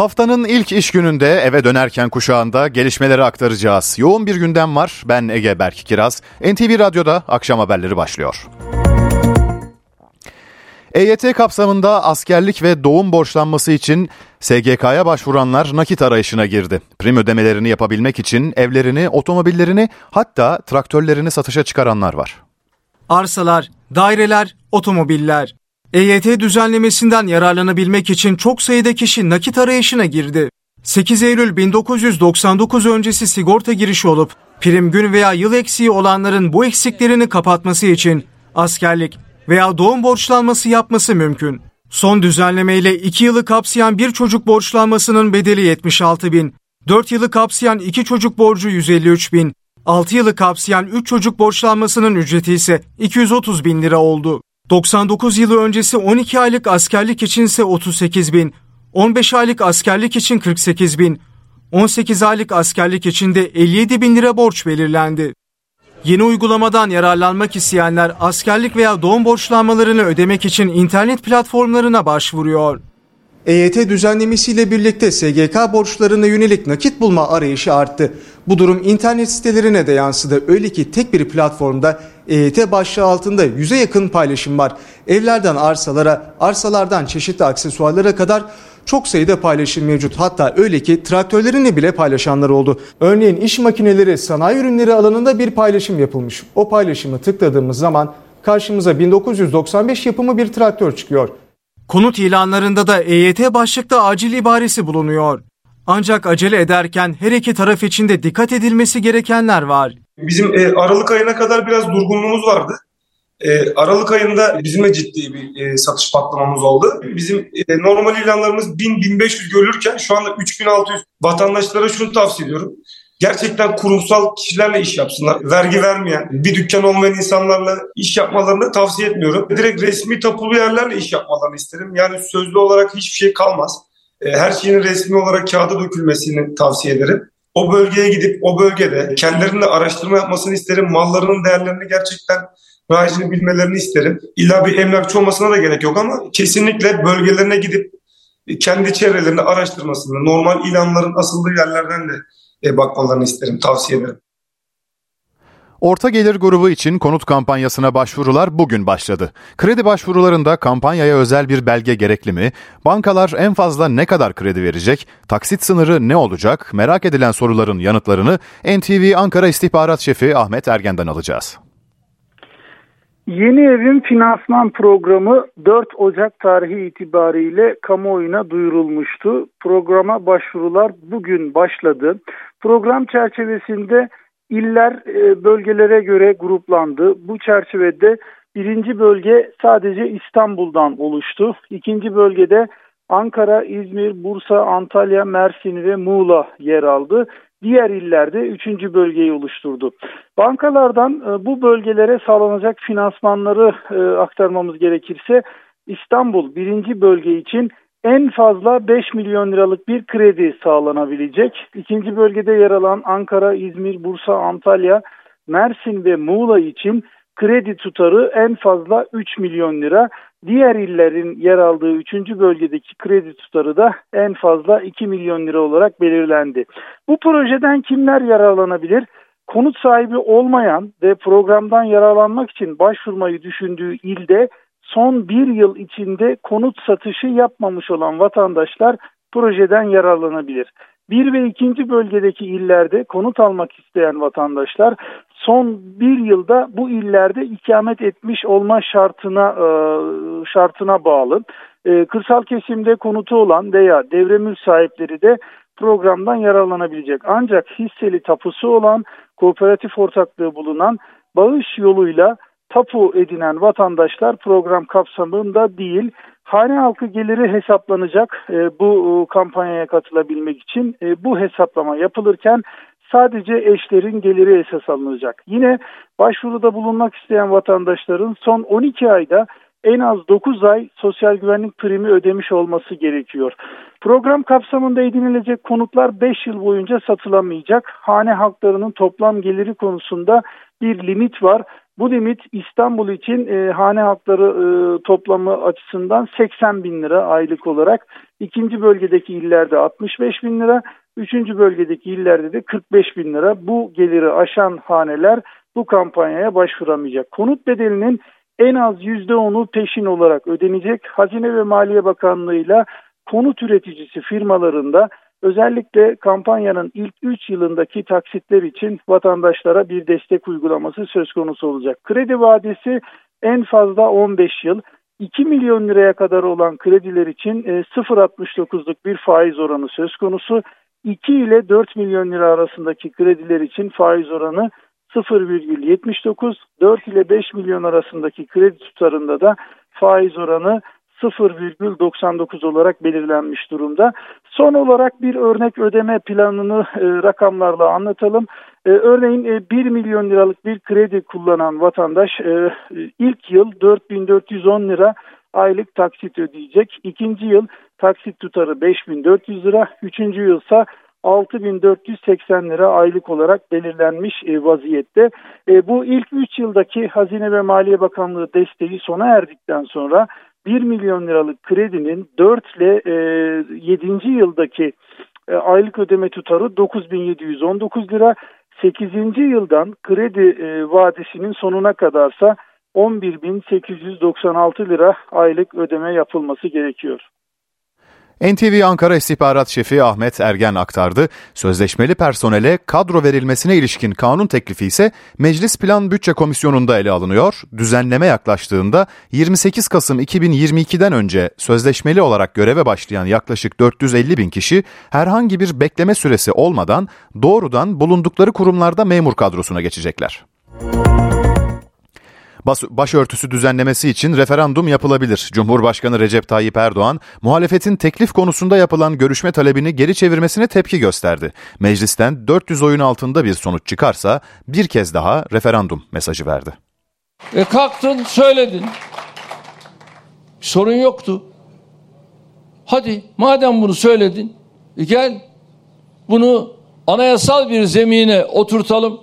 Haftanın ilk iş gününde eve dönerken kuşağında gelişmeleri aktaracağız. Yoğun bir gündem var. Ben Ege Berk Kiraz. NTV Radyo'da akşam haberleri başlıyor. EYT kapsamında askerlik ve doğum borçlanması için SGK'ya başvuranlar nakit arayışına girdi. Prim ödemelerini yapabilmek için evlerini, otomobillerini hatta traktörlerini satışa çıkaranlar var. Arsalar, daireler, otomobiller. EYT düzenlemesinden yararlanabilmek için çok sayıda kişi nakit arayışına girdi. 8 Eylül 1999 öncesi sigorta girişi olup prim gün veya yıl eksiği olanların bu eksiklerini kapatması için askerlik veya doğum borçlanması yapması mümkün. Son düzenlemeyle 2 yılı kapsayan bir çocuk borçlanmasının bedeli 76 bin, 4 yılı kapsayan 2 çocuk borcu 153 bin, 6 yılı kapsayan 3 çocuk borçlanmasının ücreti ise 230 bin lira oldu. 99 yılı öncesi 12 aylık askerlik için ise 38 bin, 15 aylık askerlik için 48 bin, 18 aylık askerlik için de 57 bin lira borç belirlendi. Yeni uygulamadan yararlanmak isteyenler askerlik veya doğum borçlanmalarını ödemek için internet platformlarına başvuruyor. EYT düzenlemesiyle birlikte SGK borçlarına yönelik nakit bulma arayışı arttı. Bu durum internet sitelerine de yansıdı. Öyle ki tek bir platformda EYT başlığı altında yüze yakın paylaşım var. Evlerden arsalara, arsalardan çeşitli aksesuarlara kadar çok sayıda paylaşım mevcut. Hatta öyle ki traktörlerini bile paylaşanlar oldu. Örneğin iş makineleri, sanayi ürünleri alanında bir paylaşım yapılmış. O paylaşımı tıkladığımız zaman karşımıza 1995 yapımı bir traktör çıkıyor. Konut ilanlarında da EYT başlıkta acil ibaresi bulunuyor. Ancak acele ederken her iki taraf için de dikkat edilmesi gerekenler var. Bizim e, Aralık ayına kadar biraz durgunluğumuz vardı. E, Aralık ayında bizim de ciddi bir e, satış patlamamız oldu. Bizim e, normal ilanlarımız 1000-1500 görülürken şu anda 3600 vatandaşlara şunu tavsiye ediyorum. Gerçekten kurumsal kişilerle iş yapsınlar. Vergi vermeyen, bir dükkan olmayan insanlarla iş yapmalarını tavsiye etmiyorum. Direkt resmi tapulu yerlerle iş yapmalarını isterim. Yani sözlü olarak hiçbir şey kalmaz. E, her şeyin resmi olarak kağıda dökülmesini tavsiye ederim. O bölgeye gidip o bölgede kendilerinde araştırma yapmasını isterim. Mallarının değerlerini gerçekten rayicini bilmelerini isterim. İlla bir emlakçı olmasına da gerek yok ama kesinlikle bölgelerine gidip kendi çevrelerini araştırmasını, normal ilanların asıldığı yerlerden de bakmalarını isterim, tavsiye ederim. Orta gelir grubu için konut kampanyasına başvurular bugün başladı. Kredi başvurularında kampanyaya özel bir belge gerekli mi? Bankalar en fazla ne kadar kredi verecek? Taksit sınırı ne olacak? Merak edilen soruların yanıtlarını NTV Ankara İstihbarat Şefi Ahmet Ergen'den alacağız. Yeni evin finansman programı 4 Ocak tarihi itibariyle kamuoyuna duyurulmuştu. Programa başvurular bugün başladı. Program çerçevesinde iller e, bölgelere göre gruplandı. Bu çerçevede birinci bölge sadece İstanbul'dan oluştu. İkinci bölgede Ankara, İzmir, Bursa, Antalya, Mersin ve Muğla yer aldı diğer illerde üçüncü bölgeyi oluşturdu. Bankalardan e, bu bölgelere sağlanacak finansmanları e, aktarmamız gerekirse İstanbul birinci bölge için en fazla 5 milyon liralık bir kredi sağlanabilecek. İkinci bölgede yer alan Ankara, İzmir, Bursa, Antalya, Mersin ve Muğla için kredi tutarı en fazla 3 milyon lira. Diğer illerin yer aldığı 3. bölgedeki kredi tutarı da en fazla 2 milyon lira olarak belirlendi. Bu projeden kimler yararlanabilir? Konut sahibi olmayan ve programdan yararlanmak için başvurmayı düşündüğü ilde son bir yıl içinde konut satışı yapmamış olan vatandaşlar projeden yararlanabilir. Bir ve ikinci bölgedeki illerde konut almak isteyen vatandaşlar son bir yılda bu illerde ikamet etmiş olma şartına e, şartına bağlı. E, kırsal kesimde konutu olan veya devre sahipleri de programdan yararlanabilecek. Ancak hisseli tapusu olan, kooperatif ortaklığı bulunan bağış yoluyla tapu edinen vatandaşlar program kapsamında değil. Hane halkı geliri hesaplanacak e, bu kampanyaya katılabilmek için. E, bu hesaplama yapılırken sadece eşlerin geliri esas alınacak. Yine başvuruda bulunmak isteyen vatandaşların son 12 ayda en az 9 ay sosyal güvenlik primi ödemiş olması gerekiyor. Program kapsamında edinilecek konutlar 5 yıl boyunca satılamayacak. Hane halklarının toplam geliri konusunda bir limit var. Bu limit İstanbul için e, hane hakları e, toplamı açısından 80 bin lira aylık olarak İkinci bölgedeki illerde 65 bin lira, üçüncü bölgedeki illerde de 45 bin lira. Bu geliri aşan haneler bu kampanyaya başvuramayacak. Konut bedelinin en az %10'u peşin olarak ödenecek. Hazine ve Maliye Bakanlığı'yla konut üreticisi firmalarında özellikle kampanyanın ilk 3 yılındaki taksitler için vatandaşlara bir destek uygulaması söz konusu olacak. Kredi vadesi en fazla 15 yıl. 2 milyon liraya kadar olan krediler için 0.69'luk e, bir faiz oranı söz konusu. 2 ile 4 milyon lira arasındaki krediler için faiz oranı 0,79, 4 ile 5 milyon arasındaki kredi tutarında da faiz oranı 0,99 olarak belirlenmiş durumda. Son olarak bir örnek ödeme planını e, rakamlarla anlatalım. E, örneğin e, 1 milyon liralık bir kredi kullanan vatandaş e, ilk yıl 4410 lira aylık taksit ödeyecek. İkinci yıl taksit tutarı 5400 lira. Üçüncü yılsa 6480 lira aylık olarak belirlenmiş e, vaziyette. E, bu ilk 3 yıldaki Hazine ve Maliye Bakanlığı desteği sona erdikten sonra 1 milyon liralık kredinin 4 ile e, 7. yıldaki e, aylık ödeme tutarı 9719 lira. 8. yıldan kredi e, vadesinin sonuna kadarsa 11.896 lira aylık ödeme yapılması gerekiyor. NTV Ankara İstihbarat Şefi Ahmet Ergen aktardı. Sözleşmeli personele kadro verilmesine ilişkin kanun teklifi ise Meclis Plan Bütçe Komisyonu'nda ele alınıyor. Düzenleme yaklaştığında 28 Kasım 2022'den önce sözleşmeli olarak göreve başlayan yaklaşık 450 bin kişi herhangi bir bekleme süresi olmadan doğrudan bulundukları kurumlarda memur kadrosuna geçecekler başörtüsü düzenlemesi için referandum yapılabilir. Cumhurbaşkanı Recep Tayyip Erdoğan, muhalefetin teklif konusunda yapılan görüşme talebini geri çevirmesine tepki gösterdi. Meclisten 400 oyun altında bir sonuç çıkarsa bir kez daha referandum mesajı verdi. E kalktın söyledin. Sorun yoktu. Hadi madem bunu söyledin e gel bunu anayasal bir zemine oturtalım.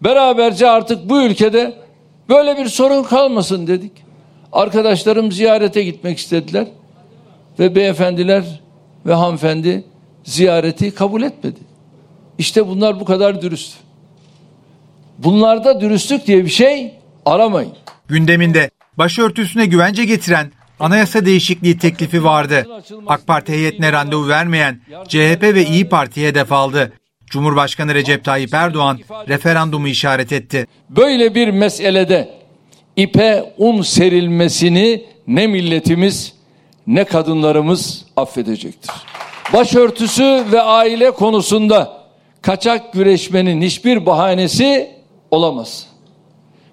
Beraberce artık bu ülkede Böyle bir sorun kalmasın dedik. Arkadaşlarım ziyarete gitmek istediler. Ve beyefendiler ve hanımefendi ziyareti kabul etmedi. İşte bunlar bu kadar dürüst. Bunlarda dürüstlük diye bir şey aramayın. Gündeminde başörtüsüne güvence getiren anayasa değişikliği teklifi vardı. AK Parti heyetine randevu vermeyen CHP ve İyi Parti'ye hedef aldı. Cumhurbaşkanı Recep Tayyip Erdoğan referandumu işaret etti. Böyle bir meselede ipe un serilmesini ne milletimiz ne kadınlarımız affedecektir. Başörtüsü ve aile konusunda kaçak güreşmenin hiçbir bahanesi olamaz.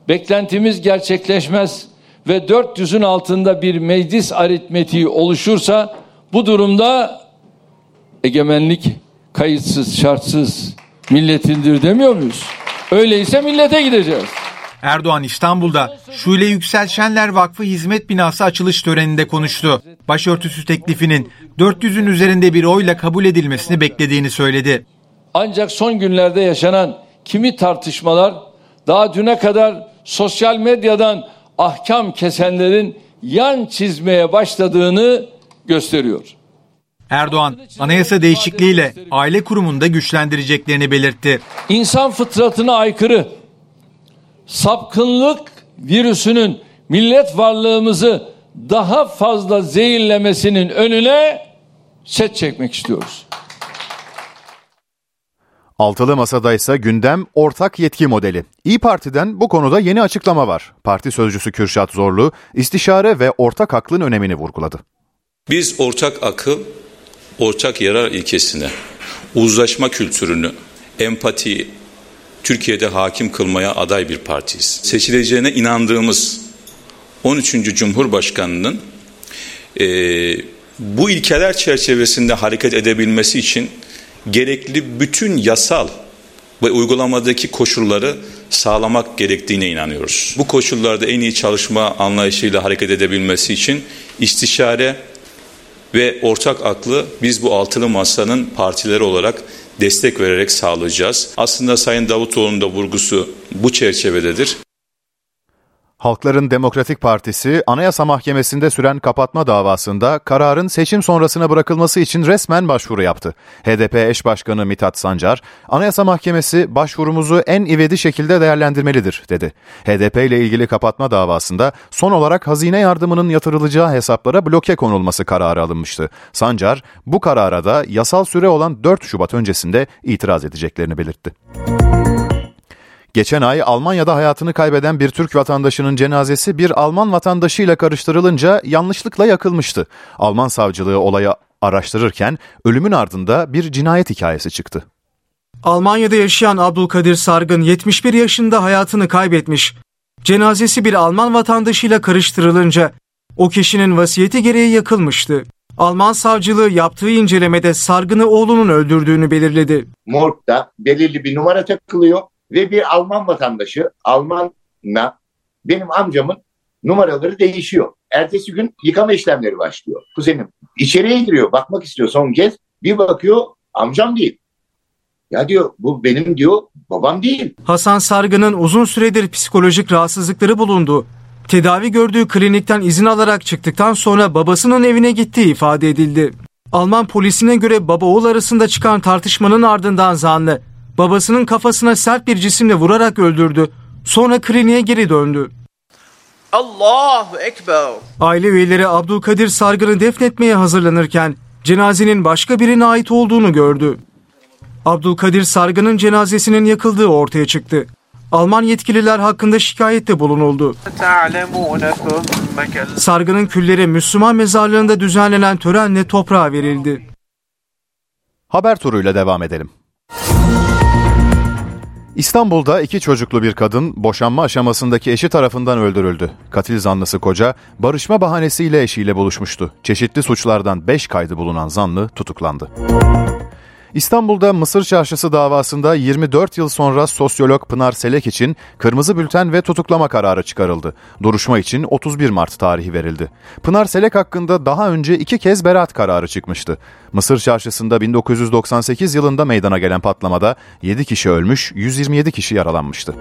Beklentimiz gerçekleşmez ve 400'ün altında bir meclis aritmetiği oluşursa bu durumda egemenlik kayıtsız, şartsız milletindir demiyor muyuz? Öyleyse millete gideceğiz. Erdoğan İstanbul'da Şule Yüksel Şenler Vakfı Hizmet Binası açılış töreninde konuştu. Başörtüsü teklifinin 400'ün üzerinde bir oyla kabul edilmesini beklediğini söyledi. Ancak son günlerde yaşanan kimi tartışmalar daha düne kadar sosyal medyadan ahkam kesenlerin yan çizmeye başladığını gösteriyor. Erdoğan anayasa değişikliğiyle aile kurumunda güçlendireceklerini belirtti. İnsan fıtratına aykırı sapkınlık virüsünün millet varlığımızı daha fazla zehirlemesinin önüne set çekmek istiyoruz. Altılı Masa'da ise gündem ortak yetki modeli. İyi Parti'den bu konuda yeni açıklama var. Parti sözcüsü Kürşat Zorlu, istişare ve ortak aklın önemini vurguladı. Biz ortak akıl ortak yarar ilkesine, uzlaşma kültürünü, empatiyi Türkiye'de hakim kılmaya aday bir partiyiz. Seçileceğine inandığımız 13. Cumhurbaşkanı'nın e, bu ilkeler çerçevesinde hareket edebilmesi için gerekli bütün yasal ve uygulamadaki koşulları sağlamak gerektiğine inanıyoruz. Bu koşullarda en iyi çalışma anlayışıyla hareket edebilmesi için istişare ve ortak aklı biz bu altılı masanın partileri olarak destek vererek sağlayacağız. Aslında Sayın Davutoğlu'nun da vurgusu bu çerçevededir. Halkların Demokratik Partisi, Anayasa Mahkemesi'nde süren kapatma davasında kararın seçim sonrasına bırakılması için resmen başvuru yaptı. HDP eş başkanı Mithat Sancar, Anayasa Mahkemesi başvurumuzu en ivedi şekilde değerlendirmelidir, dedi. HDP ile ilgili kapatma davasında son olarak hazine yardımının yatırılacağı hesaplara bloke konulması kararı alınmıştı. Sancar, bu karara da yasal süre olan 4 Şubat öncesinde itiraz edeceklerini belirtti. Geçen ay Almanya'da hayatını kaybeden bir Türk vatandaşının cenazesi bir Alman vatandaşıyla karıştırılınca yanlışlıkla yakılmıştı. Alman savcılığı olayı araştırırken ölümün ardında bir cinayet hikayesi çıktı. Almanya'da yaşayan Abdülkadir Sargın 71 yaşında hayatını kaybetmiş. Cenazesi bir Alman vatandaşıyla karıştırılınca o kişinin vasiyeti gereği yakılmıştı. Alman savcılığı yaptığı incelemede Sargın'ı oğlunun öldürdüğünü belirledi. Morgda belirli bir numara takılıyor ve bir Alman vatandaşı Alman'la benim amcamın numaraları değişiyor. Ertesi gün yıkama işlemleri başlıyor. Kuzenim içeriye giriyor bakmak istiyor son kez bir bakıyor amcam değil. Ya diyor bu benim diyor babam değil. Hasan Sargın'ın uzun süredir psikolojik rahatsızlıkları bulundu. Tedavi gördüğü klinikten izin alarak çıktıktan sonra babasının evine gittiği ifade edildi. Alman polisine göre baba oğul arasında çıkan tartışmanın ardından zanlı babasının kafasına sert bir cisimle vurarak öldürdü. Sonra kliniğe geri döndü. Allahu Ekber. Aile üyeleri Abdülkadir Sargın'ı defnetmeye hazırlanırken cenazenin başka birine ait olduğunu gördü. Abdülkadir Sargın'ın cenazesinin yakıldığı ortaya çıktı. Alman yetkililer hakkında şikayette bulunuldu. Sargın'ın külleri Müslüman mezarlığında düzenlenen törenle toprağa verildi. Haber turuyla devam edelim. İstanbul'da iki çocuklu bir kadın boşanma aşamasındaki eşi tarafından öldürüldü. Katil zanlısı koca barışma bahanesiyle eşiyle buluşmuştu. Çeşitli suçlardan 5 kaydı bulunan zanlı tutuklandı. İstanbul'da Mısır Çarşısı davasında 24 yıl sonra sosyolog Pınar Selek için kırmızı bülten ve tutuklama kararı çıkarıldı. Duruşma için 31 Mart tarihi verildi. Pınar Selek hakkında daha önce iki kez beraat kararı çıkmıştı. Mısır Çarşısı'nda 1998 yılında meydana gelen patlamada 7 kişi ölmüş, 127 kişi yaralanmıştı.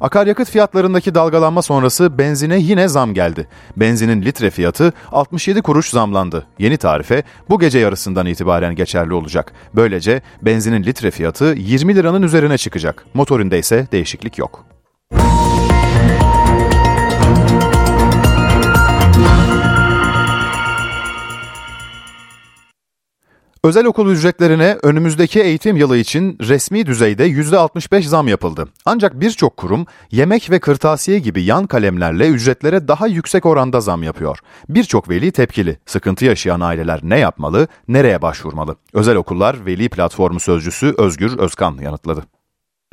Akaryakıt fiyatlarındaki dalgalanma sonrası benzine yine zam geldi. Benzinin litre fiyatı 67 kuruş zamlandı. Yeni tarife bu gece yarısından itibaren geçerli olacak. Böylece benzinin litre fiyatı 20 liranın üzerine çıkacak. Motorinde ise değişiklik yok. Özel okul ücretlerine önümüzdeki eğitim yılı için resmi düzeyde %65 zam yapıldı. Ancak birçok kurum yemek ve kırtasiye gibi yan kalemlerle ücretlere daha yüksek oranda zam yapıyor. Birçok veli tepkili. Sıkıntı yaşayan aileler ne yapmalı, nereye başvurmalı? Özel okullar Veli Platformu Sözcüsü Özgür Özkan yanıtladı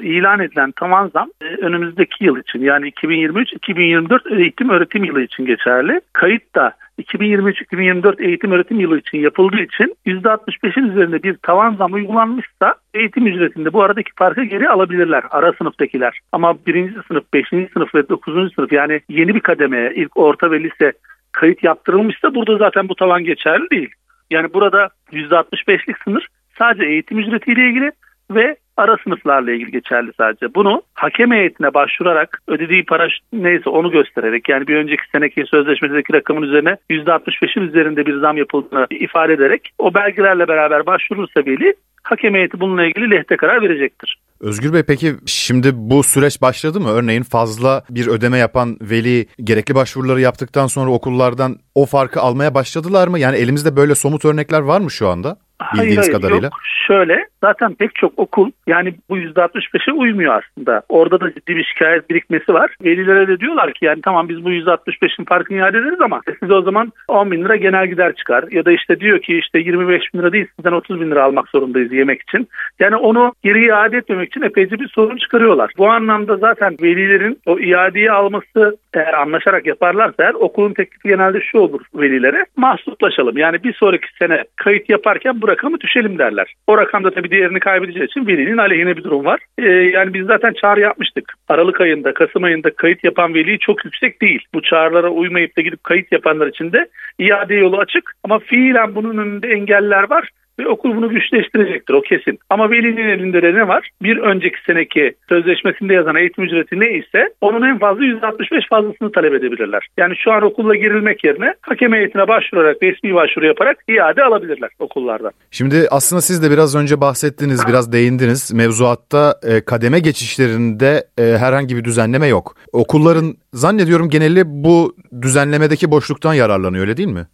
ilan edilen tavan zam e, önümüzdeki yıl için yani 2023-2024 eğitim öğretim yılı için geçerli. Kayıt da 2023-2024 eğitim öğretim yılı için yapıldığı için %65'in üzerinde bir tavan zam uygulanmışsa eğitim ücretinde bu aradaki farkı geri alabilirler ara sınıftakiler. Ama birinci sınıf, beşinci sınıf ve dokuzuncu sınıf yani yeni bir kademeye ilk orta ve lise kayıt yaptırılmışsa burada zaten bu tavan geçerli değil. Yani burada %65'lik sınır sadece eğitim ücretiyle ilgili ve ara sınıflarla ilgili geçerli sadece. Bunu hakem heyetine başvurarak ödediği para neyse onu göstererek yani bir önceki seneki sözleşmedeki rakamın üzerine %65'in üzerinde bir zam yapıldığını ifade ederek o belgelerle beraber başvurursa veli hakem heyeti bununla ilgili lehte karar verecektir. Özgür Bey peki şimdi bu süreç başladı mı? Örneğin fazla bir ödeme yapan veli gerekli başvuruları yaptıktan sonra okullardan o farkı almaya başladılar mı? Yani elimizde böyle somut örnekler var mı şu anda? Bildiğiniz hayır, hayır, kadarıyla. Yok. Şöyle zaten pek çok okul yani bu %65'e uymuyor aslında. Orada da ciddi bir şikayet birikmesi var. Velilere de diyorlar ki yani tamam biz bu %65'in farkını iade ederiz ama size o zaman 10 bin lira genel gider çıkar. Ya da işte diyor ki işte 25 bin lira değil sizden 30 bin lira almak zorundayız yemek için. Yani onu geri iade etmemek için epeyce bir sorun çıkarıyorlar. Bu anlamda zaten velilerin o iadeyi alması eğer anlaşarak yaparlarsa eğer okulun teklifi genelde şu olur velilere mahsuplaşalım. Yani bir sonraki sene kayıt yaparken bu rakamı düşelim derler. O rakamda tabii değerini kaybedeceği için velinin aleyhine bir durum var. Ee, yani biz zaten çağrı yapmıştık. Aralık ayında, Kasım ayında kayıt yapan veli çok yüksek değil. Bu çağrılara uymayıp da gidip kayıt yapanlar için de iade yolu açık. Ama fiilen bunun önünde engeller var. Ve okul bunu güçleştirecektir o kesin. Ama velinin elinde de ne var? Bir önceki seneki sözleşmesinde yazan eğitim ücreti neyse onun en fazla %65 fazlasını talep edebilirler. Yani şu an okulla girilmek yerine hakem heyetine başvurarak resmi başvuru yaparak iade alabilirler okullardan. Şimdi aslında siz de biraz önce bahsettiniz, biraz değindiniz. Mevzuatta e, kademe geçişlerinde e, herhangi bir düzenleme yok. Okulların zannediyorum geneli bu düzenlemedeki boşluktan yararlanıyor öyle değil mi?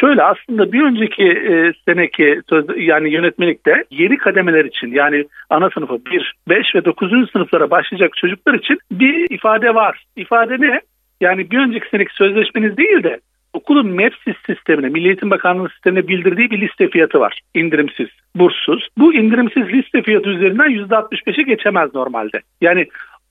Şöyle aslında bir önceki e, seneki söz, yani yönetmelikte yeni kademeler için yani ana sınıfı 1, 5 ve 9. sınıflara başlayacak çocuklar için bir ifade var. İfade ne? Yani bir önceki seneki sözleşmeniz değil de okulun MEPSİS sistemine, Milli Eğitim Bakanlığı sistemine bildirdiği bir liste fiyatı var. İndirimsiz, burssuz. Bu indirimsiz liste fiyatı üzerinden %65'e geçemez normalde. Yani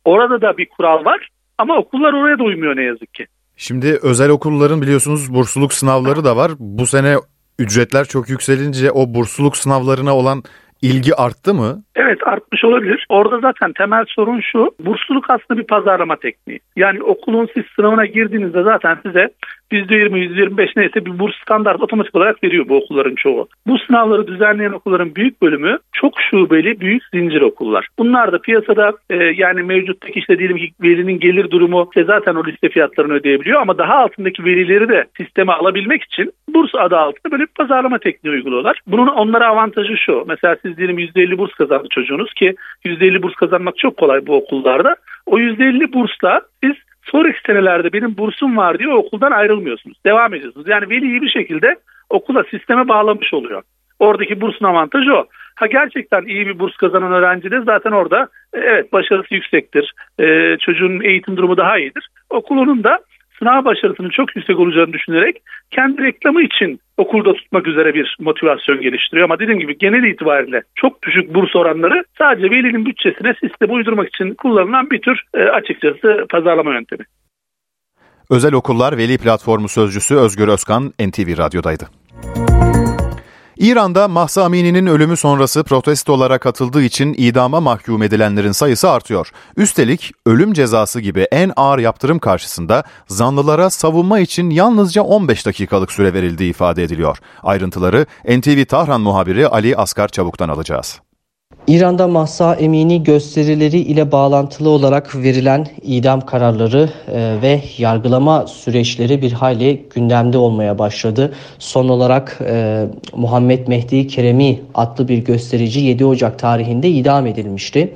orada da bir kural var ama okullar oraya da uymuyor ne yazık ki. Şimdi özel okulların biliyorsunuz bursluluk sınavları da var. Bu sene ücretler çok yükselince o bursluluk sınavlarına olan ilgi arttı mı? Evet artmış olabilir. Orada zaten temel sorun şu. Bursluluk aslında bir pazarlama tekniği. Yani okulun siz sınavına girdiğinizde zaten size %20, %25 neyse bir burs standart otomatik olarak veriyor bu okulların çoğu. Bu sınavları düzenleyen okulların büyük bölümü çok şubeli büyük zincir okullar. Bunlar da piyasada e, yani mevcuttaki işte diyelim ki velinin gelir durumu işte zaten o liste fiyatlarını ödeyebiliyor ama daha altındaki velileri de sisteme alabilmek için burs adı altında böyle bir pazarlama tekniği uyguluyorlar. Bunun onlara avantajı şu. Mesela siz diyelim %50 burs kazandı çocuğunuz ki %50 burs kazanmak çok kolay bu okullarda. O %50 bursla siz sonraki senelerde benim bursum var diye okuldan ayrılmıyorsunuz. Devam ediyorsunuz. Yani veli bir şekilde okula sisteme bağlamış oluyor. Oradaki bursun avantajı o. Ha gerçekten iyi bir burs kazanan öğrenci de zaten orada e, evet başarısı yüksektir. Ee, çocuğun eğitim durumu daha iyidir. Okulunun da sınav başarısının çok yüksek olacağını düşünerek kendi reklamı için okulda tutmak üzere bir motivasyon geliştiriyor. Ama dediğim gibi genel itibariyle çok düşük burs oranları sadece velinin bütçesine sisteme uydurmak için kullanılan bir tür e, açıkçası pazarlama yöntemi. Özel Okullar Veli Platformu Sözcüsü Özgür Özkan NTV Radyo'daydı. İran'da Mahsa Amini'nin ölümü sonrası protestolara katıldığı için idama mahkum edilenlerin sayısı artıyor. Üstelik ölüm cezası gibi en ağır yaptırım karşısında zanlılara savunma için yalnızca 15 dakikalık süre verildiği ifade ediliyor. Ayrıntıları NTV Tahran muhabiri Ali Asgar Çabuk'tan alacağız. İran'da Mahsa Emini gösterileri ile bağlantılı olarak verilen idam kararları e, ve yargılama süreçleri bir hayli gündemde olmaya başladı. Son olarak e, Muhammed Mehdi Keremi adlı bir gösterici 7 Ocak tarihinde idam edilmişti.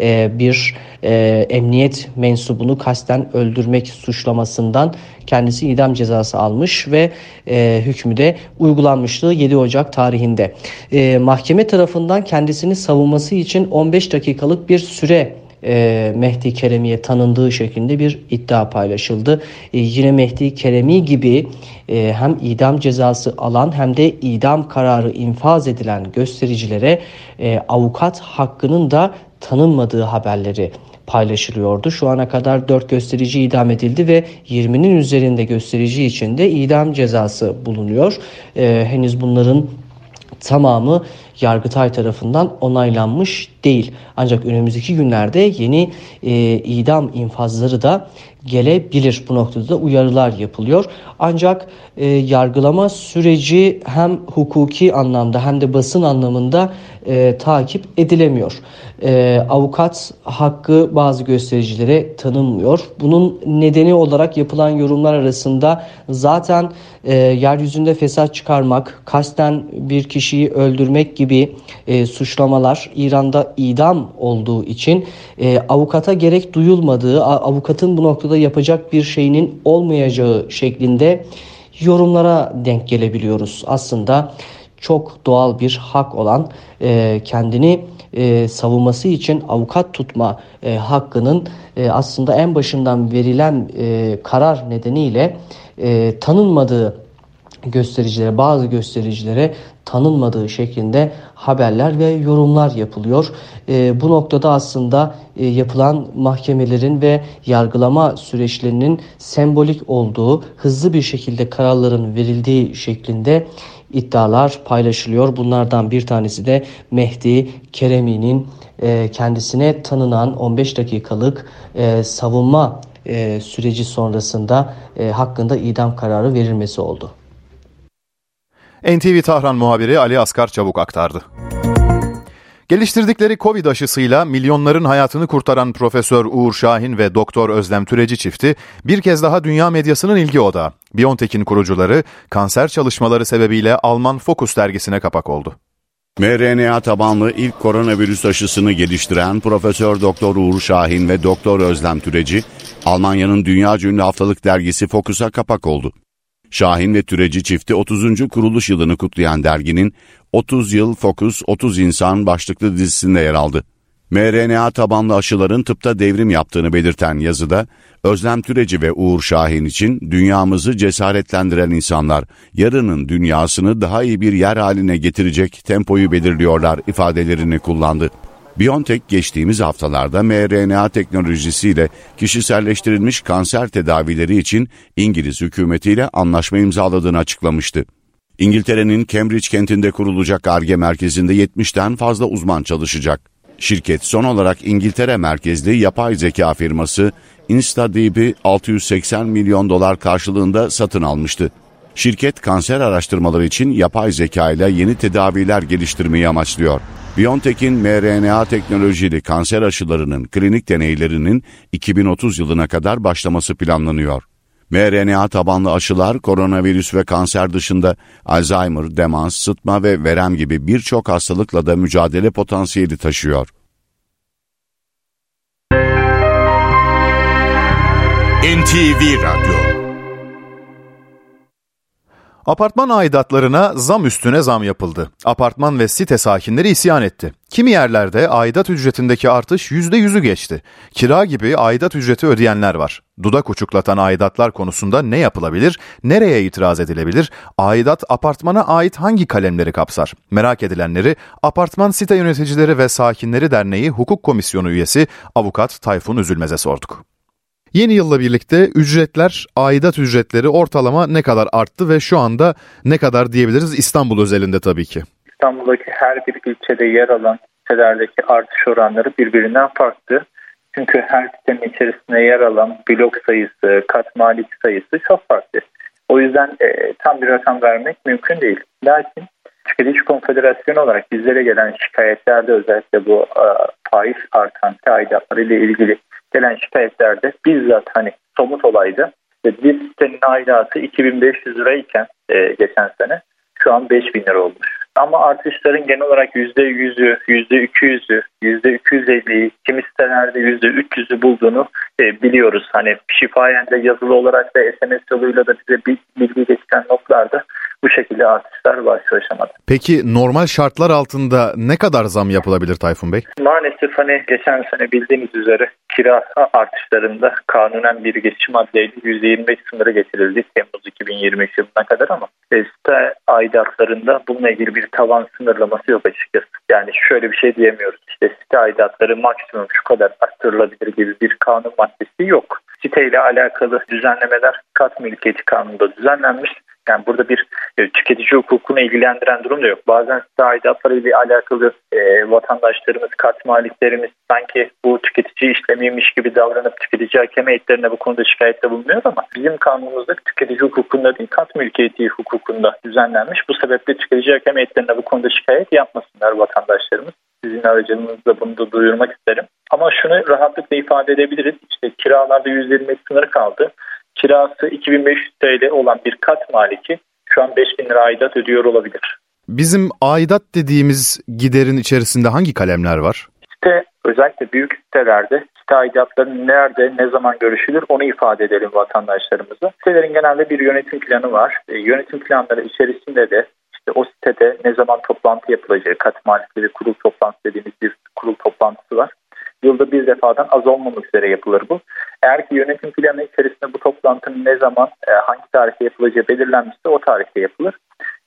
E, bir e, emniyet mensubunu kasten öldürmek suçlamasından kendisi idam cezası almış ve e, hükmü de uygulanmıştı 7 Ocak tarihinde. E, mahkeme tarafından kendisini savunması için 15 dakikalık bir süre e, Mehdi Keremi'ye tanındığı şeklinde bir iddia paylaşıldı. E, yine Mehdi Keremi gibi e, hem idam cezası alan hem de idam kararı infaz edilen göstericilere e, avukat hakkının da tanınmadığı haberleri paylaşılıyordu. Şu ana kadar 4 gösterici idam edildi ve 20'nin üzerinde gösterici için de idam cezası bulunuyor. Ee, henüz bunların tamamı Yargıtay tarafından onaylanmış değil. Ancak önümüzdeki günlerde yeni e, idam infazları da gelebilir. Bu noktada da uyarılar yapılıyor. Ancak e, yargılama süreci hem hukuki anlamda hem de basın anlamında e, takip edilemiyor. E, avukat hakkı bazı göstericilere tanınmıyor. Bunun nedeni olarak yapılan yorumlar arasında zaten e, yeryüzünde fesat çıkarmak, kasten bir kişiyi öldürmek gibi e, suçlamalar İran'da idam olduğu için e, avukata gerek duyulmadığı, avukatın bu noktada yapacak bir şeyinin olmayacağı şeklinde yorumlara denk gelebiliyoruz. Aslında çok doğal bir hak olan e, kendini e, savunması için avukat tutma e, hakkının e, aslında en başından verilen e, karar nedeniyle e, tanınmadığı göstericilere, bazı göstericilere tanınmadığı şeklinde haberler ve yorumlar yapılıyor. E, bu noktada aslında e, yapılan mahkemelerin ve yargılama süreçlerinin sembolik olduğu, hızlı bir şekilde kararların verildiği şeklinde iddialar paylaşılıyor. Bunlardan bir tanesi de Mehdi Keremi'nin e, kendisine tanınan 15 dakikalık e, savunma e, süreci sonrasında e, hakkında idam kararı verilmesi oldu. NTV Tahran muhabiri Ali Askar Çabuk aktardı. Geliştirdikleri Covid aşısıyla milyonların hayatını kurtaran Profesör Uğur Şahin ve Doktor Özlem Türeci çifti bir kez daha dünya medyasının ilgi odağı. BioNTech'in kurucuları kanser çalışmaları sebebiyle Alman Focus dergisine kapak oldu. mRNA tabanlı ilk koronavirüs aşısını geliştiren Profesör Doktor Uğur Şahin ve Doktor Özlem Türeci, Almanya'nın dünya ünlü haftalık dergisi Focus'a kapak oldu. Şahin ve Türeci çifti 30. kuruluş yılını kutlayan derginin 30 yıl Focus 30 insan başlıklı dizisinde yer aldı. mRNA tabanlı aşıların tıpta devrim yaptığını belirten yazıda, Özlem Türeci ve Uğur Şahin için dünyamızı cesaretlendiren insanlar, yarının dünyasını daha iyi bir yer haline getirecek tempoyu belirliyorlar ifadelerini kullandı. BioNTech geçtiğimiz haftalarda mRNA teknolojisiyle kişiselleştirilmiş kanser tedavileri için İngiliz hükümetiyle anlaşma imzaladığını açıklamıştı. İngiltere'nin Cambridge kentinde kurulacak ARGE merkezinde 70'ten fazla uzman çalışacak. Şirket son olarak İngiltere merkezli yapay zeka firması InstaDeep'i 680 milyon dolar karşılığında satın almıştı. Şirket kanser araştırmaları için yapay zeka ile yeni tedaviler geliştirmeyi amaçlıyor. BioNTech'in mRNA teknolojili kanser aşılarının klinik deneylerinin 2030 yılına kadar başlaması planlanıyor. mRNA tabanlı aşılar koronavirüs ve kanser dışında Alzheimer, demans, sıtma ve verem gibi birçok hastalıkla da mücadele potansiyeli taşıyor. NTV Radyo Apartman aidatlarına zam üstüne zam yapıldı. Apartman ve site sakinleri isyan etti. Kimi yerlerde aidat ücretindeki artış %100'ü geçti. Kira gibi aidat ücreti ödeyenler var. Dudak uçuklatan aidatlar konusunda ne yapılabilir, nereye itiraz edilebilir, aidat apartmana ait hangi kalemleri kapsar? Merak edilenleri Apartman Site Yöneticileri ve Sakinleri Derneği Hukuk Komisyonu üyesi Avukat Tayfun Üzülmez'e sorduk. Yeni yılla birlikte ücretler, aidat ücretleri ortalama ne kadar arttı ve şu anda ne kadar diyebiliriz İstanbul özelinde tabii ki. İstanbul'daki her bir ilçede yer alan sitelerdeki artış oranları birbirinden farklı. Çünkü her sitenin içerisinde yer alan blok sayısı, kat malik sayısı çok farklı. O yüzden e, tam bir rakam vermek mümkün değil. Lakin Tüketici Konfederasyonu olarak bizlere gelen şikayetlerde özellikle bu e, faiz artan aidatları ile ilgili gelen şikayetlerde bizzat hani somut olaydı. Bir sitenin aidatı 2500 lirayken e, geçen sene şu an 5000 lira olmuş. Ama artışların genel olarak %100'ü, %200'ü, %250'yi, kimi sitelerde %300'ü bulduğunu e, biliyoruz. Hani şifayen de yazılı olarak da SMS yoluyla da bize bilgi geçen notlarda bu şekilde artışlar başlaşamadı. Peki normal şartlar altında ne kadar zam yapılabilir Tayfun Bey? Maalesef hani geçen sene bildiğiniz üzere kira artışlarında kanunen bir geçiş maddeyle %25 sınırı getirildi Temmuz 2023 yılına kadar ama site aidatlarında bununla ilgili bir tavan sınırlaması yok açıkçası. Yani şöyle bir şey diyemiyoruz. İşte site aidatları maksimum şu kadar arttırılabilir gibi bir kanun maddesi yok. Siteyle alakalı düzenlemeler kat mülkiyeti kanununda düzenlenmiş. Yani burada bir e, tüketici hukukunu ilgilendiren durum da yok. Bazen site aidatları ile alakalı e, vatandaşlarımız, kat maliklerimiz sanki bu tüketici işlemiymiş gibi davranıp tüketici hakem heyetlerine bu konuda şikayette bulunuyor ama bizim kanunumuzda tüketici hukukunda değil kat mülkiyeti hukukunda düzenlenmiş. Bu sebeple tüketici hakem heyetlerine bu konuda şikayet yapmasınlar vatandaşlarımız. Sizin aracınızda bunu da duyurmak isterim. Ama şunu rahatlıkla ifade edebiliriz. İşte kiralarda 120 sınır kaldı kirası 2500 TL olan bir kat maliki şu an 5000 lira aidat ödüyor olabilir. Bizim aidat dediğimiz giderin içerisinde hangi kalemler var? Site özellikle büyük sitelerde site aidatları nerede ne zaman görüşülür onu ifade edelim vatandaşlarımıza. Sitelerin genelde bir yönetim planı var. E, yönetim planları içerisinde de işte o sitede ne zaman toplantı yapılacağı, kat malikleri kurul toplantısı dediğimiz bir kurul toplantısı var. Yılda bir defadan az olmamak üzere yapılır bu. Eğer ki yönetim planı içerisinde bu toplantının ne zaman, e, hangi tarihte yapılacağı belirlenmişse o tarihte yapılır.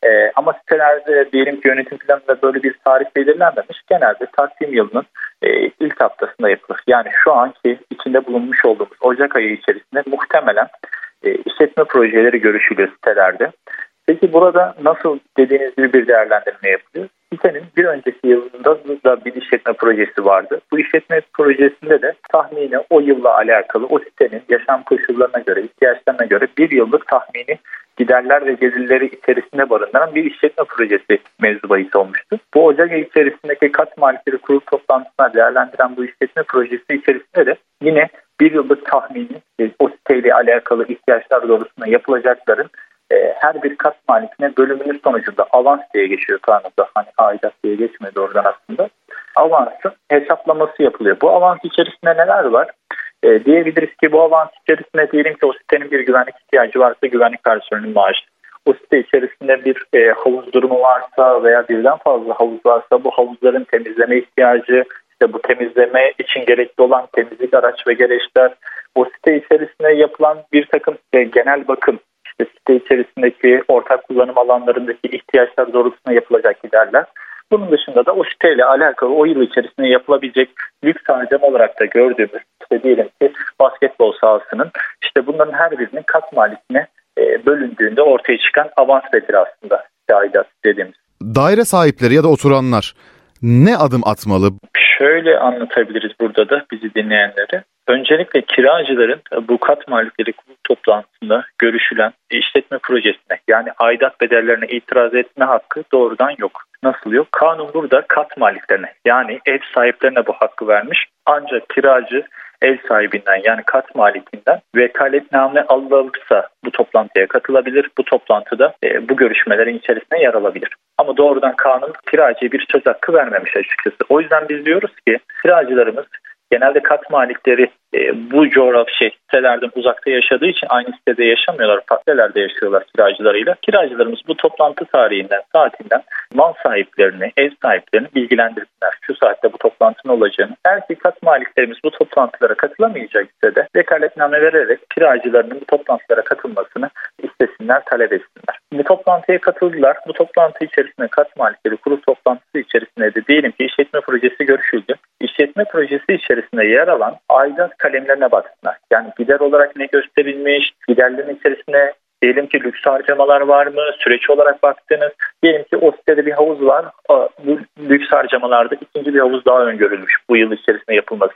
E, ama sitelerde diyelim ki yönetim planında böyle bir tarih belirlenmemiş. Genelde takvim yılının e, ilk haftasında yapılır. Yani şu anki içinde bulunmuş olduğumuz Ocak ayı içerisinde muhtemelen e, işletme projeleri görüşülüyor sitelerde. Peki burada nasıl dediğiniz gibi bir değerlendirme yapılıyor? Sitenin bir önceki yılında da bir işletme projesi vardı. Bu işletme projesinde de tahmini o yılla alakalı o sitenin yaşam koşullarına göre, ihtiyaçlarına göre bir yıllık tahmini giderler ve gelirleri içerisinde barındıran bir işletme projesi mevzu olmuştu. Bu Ocak ayı içerisindeki kat maliyetleri kurul toplantısına değerlendiren bu işletme projesi içerisinde de yine bir yıllık tahmini e, o siteyle alakalı ihtiyaçlar doğrusunda yapılacakların e, her bir kat maliyetine bölümünün sonucunda avans diye geçiyor kanunda. Hani aidat diye geçmedi oradan aslında. Avansın hesaplaması yapılıyor. Bu avans içerisinde neler var? E, diyebiliriz ki bu avans içerisinde diyelim ki o sitenin bir güvenlik ihtiyacı varsa güvenlik personelinin maaşı. O site içerisinde bir e, havuz durumu varsa veya birden fazla havuz varsa bu havuzların temizleme ihtiyacı, işte bu temizleme için gerekli olan temizlik araç ve gereçler, o site içerisinde yapılan bir takım e, genel bakım, site içerisindeki ortak kullanım alanlarındaki ihtiyaçlar doğrultusunda yapılacak giderler. Bunun dışında da o siteyle alakalı o yıl içerisinde yapılabilecek lüks harcama olarak da gördüğümüz işte diyelim ki basketbol sahasının işte bunların her birinin kat maliyetine e, bölündüğünde ortaya çıkan avans bedeli aslında aidat dediğimiz. Daire sahipleri ya da oturanlar ne adım atmalı? Şöyle anlatabiliriz burada da bizi dinleyenlere. Öncelikle kiracıların bu kat maliyetleri kurulu toplantısında görüşülen işletme projesine yani aidat bedellerine itiraz etme hakkı doğrudan yok. Nasıl yok? Kanun burada kat maliklerine yani ev sahiplerine bu hakkı vermiş. Ancak kiracı ev sahibinden yani kat malikinden vekaletname alınırsa bu toplantıya katılabilir. Bu toplantıda e, bu görüşmelerin içerisine yer alabilir. Ama doğrudan kanun kiracıya bir söz hakkı vermemiş açıkçası. O yüzden biz diyoruz ki kiracılarımız genelde kat malikleri e, bu coğrafya şey, sitelerden uzakta yaşadığı için aynı sitede yaşamıyorlar. Farklı yaşıyorlar kiracılarıyla. Kiracılarımız bu toplantı tarihinden, saatinden mal sahiplerini, ev sahiplerini bilgilendirsinler. Şu saatte bu toplantının olacağını. Eğer ki kat maliklerimiz bu toplantılara katılamayacak ise de vekaletname vererek kiracılarının bu toplantılara katılmasını istesinler, talep etsinler. Bu toplantıya katıldılar. Bu toplantı içerisinde kat malikleri kurul toplantısı içerisinde de diyelim ki işletme projesi görüşüldü. İşletme projesi içerisinde yer alan aidat kalemlerine baksınlar. Yani gider olarak ne gösterilmiş, giderlerin içerisinde diyelim ki lüks harcamalar var mı, süreç olarak baktınız. Diyelim ki o sitede bir havuz var, bu lüks harcamalarda ikinci bir havuz daha öngörülmüş bu yıl içerisinde yapılması.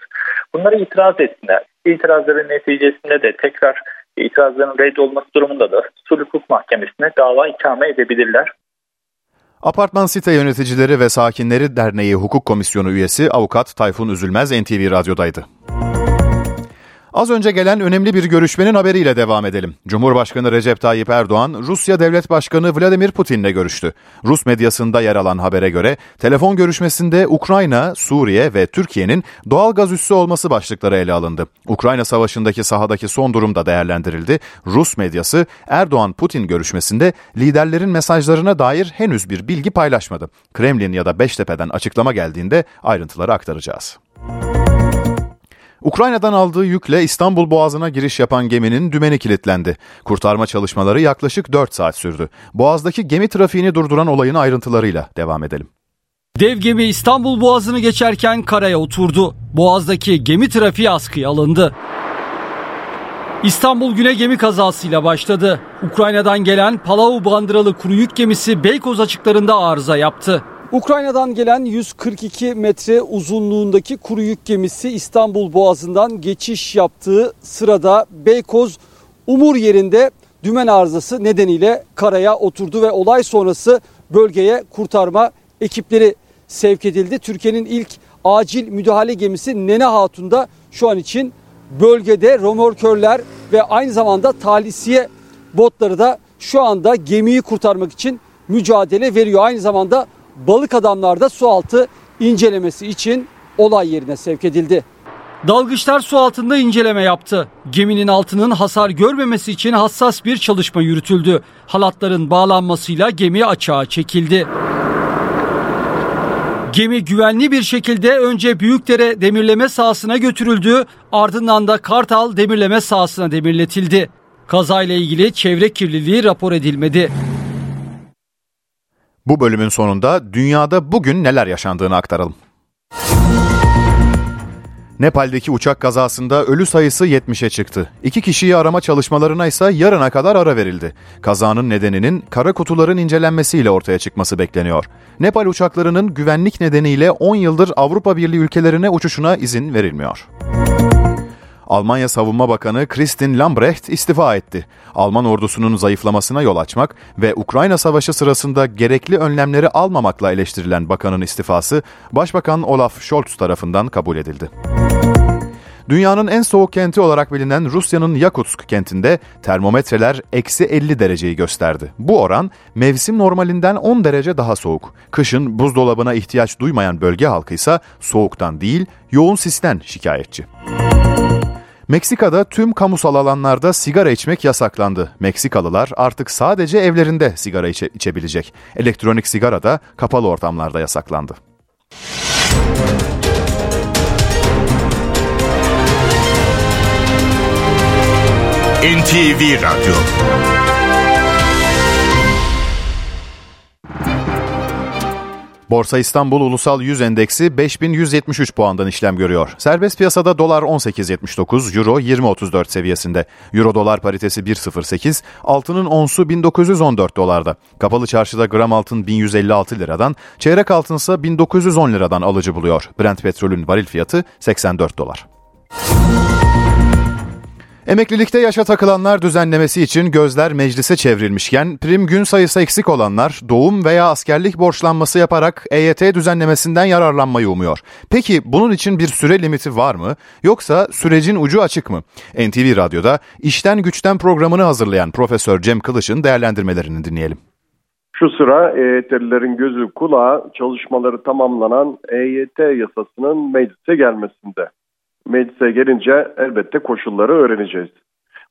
Bunlara itiraz etsinler. İtirazların neticesinde de tekrar itirazların reddolması durumunda da sulh mahkemesine dava ikame edebilirler. Apartman Site Yöneticileri ve Sakinleri Derneği Hukuk Komisyonu üyesi avukat Tayfun Üzülmez NTV Radyo'daydı. Az önce gelen önemli bir görüşmenin haberiyle devam edelim. Cumhurbaşkanı Recep Tayyip Erdoğan, Rusya Devlet Başkanı Vladimir Putin'le görüştü. Rus medyasında yer alan habere göre telefon görüşmesinde Ukrayna, Suriye ve Türkiye'nin doğal gaz üssü olması başlıkları ele alındı. Ukrayna Savaşı'ndaki sahadaki son durum da değerlendirildi. Rus medyası Erdoğan-Putin görüşmesinde liderlerin mesajlarına dair henüz bir bilgi paylaşmadı. Kremlin ya da Beştepe'den açıklama geldiğinde ayrıntıları aktaracağız. Ukrayna'dan aldığı yükle İstanbul Boğazı'na giriş yapan geminin dümeni kilitlendi. Kurtarma çalışmaları yaklaşık 4 saat sürdü. Boğaz'daki gemi trafiğini durduran olayın ayrıntılarıyla devam edelim. Dev gemi İstanbul Boğazı'nı geçerken karaya oturdu. Boğaz'daki gemi trafiği askıya alındı. İstanbul Güne gemi kazasıyla başladı. Ukrayna'dan gelen Palau bandıralı kuru yük gemisi Beykoz açıklarında arıza yaptı. Ukrayna'dan gelen 142 metre uzunluğundaki kuru yük gemisi İstanbul Boğazı'ndan geçiş yaptığı sırada Beykoz Umur yerinde dümen arızası nedeniyle karaya oturdu ve olay sonrası bölgeye kurtarma ekipleri sevk edildi. Türkiye'nin ilk acil müdahale gemisi Nene Hatun da şu an için bölgede romorkörler ve aynı zamanda talisiye botları da şu anda gemiyi kurtarmak için mücadele veriyor. Aynı zamanda balık adamlar da sualtı incelemesi için olay yerine sevk edildi. Dalgıçlar su altında inceleme yaptı. Geminin altının hasar görmemesi için hassas bir çalışma yürütüldü. Halatların bağlanmasıyla gemi açığa çekildi. Gemi güvenli bir şekilde önce Büyükdere demirleme sahasına götürüldü, ardından da Kartal demirleme sahasına demirletildi. Kazayla ilgili çevre kirliliği rapor edilmedi. Bu bölümün sonunda dünyada bugün neler yaşandığını aktaralım. Nepal'deki uçak kazasında ölü sayısı 70'e çıktı. İki kişiyi arama çalışmalarına ise yarına kadar ara verildi. Kazanın nedeninin kara kutuların incelenmesiyle ortaya çıkması bekleniyor. Nepal uçaklarının güvenlik nedeniyle 10 yıldır Avrupa Birliği ülkelerine uçuşuna izin verilmiyor. Almanya Savunma Bakanı Kristin Lambrecht istifa etti. Alman ordusunun zayıflamasına yol açmak ve Ukrayna Savaşı sırasında gerekli önlemleri almamakla eleştirilen bakanın istifası Başbakan Olaf Scholz tarafından kabul edildi. Dünyanın en soğuk kenti olarak bilinen Rusya'nın Yakutsk kentinde termometreler eksi 50 dereceyi gösterdi. Bu oran mevsim normalinden 10 derece daha soğuk. Kışın buzdolabına ihtiyaç duymayan bölge halkı ise soğuktan değil yoğun sisten şikayetçi. Meksika'da tüm kamusal alanlarda sigara içmek yasaklandı. Meksikalılar artık sadece evlerinde sigara içe- içebilecek. Elektronik sigara da kapalı ortamlarda yasaklandı. NTV Radyo Borsa İstanbul Ulusal 100 Endeksi 5173 puandan işlem görüyor. Serbest piyasada dolar 18.79, euro 20.34 seviyesinde. Euro dolar paritesi 1.08, altının onsu 1914 dolarda. Kapalı çarşıda gram altın 1156 liradan, çeyrek altın ise 1910 liradan alıcı buluyor. Brent petrolün varil fiyatı 84 dolar. Emeklilikte yaşa takılanlar düzenlemesi için gözler meclise çevrilmişken prim gün sayısı eksik olanlar doğum veya askerlik borçlanması yaparak EYT düzenlemesinden yararlanmayı umuyor. Peki bunun için bir süre limiti var mı yoksa sürecin ucu açık mı? NTV Radyo'da İşten Güçten programını hazırlayan Profesör Cem Kılıç'ın değerlendirmelerini dinleyelim. Şu sıra EYT'lilerin gözü kulağı çalışmaları tamamlanan EYT yasasının meclise gelmesinde. Meclise gelince elbette koşulları öğreneceğiz.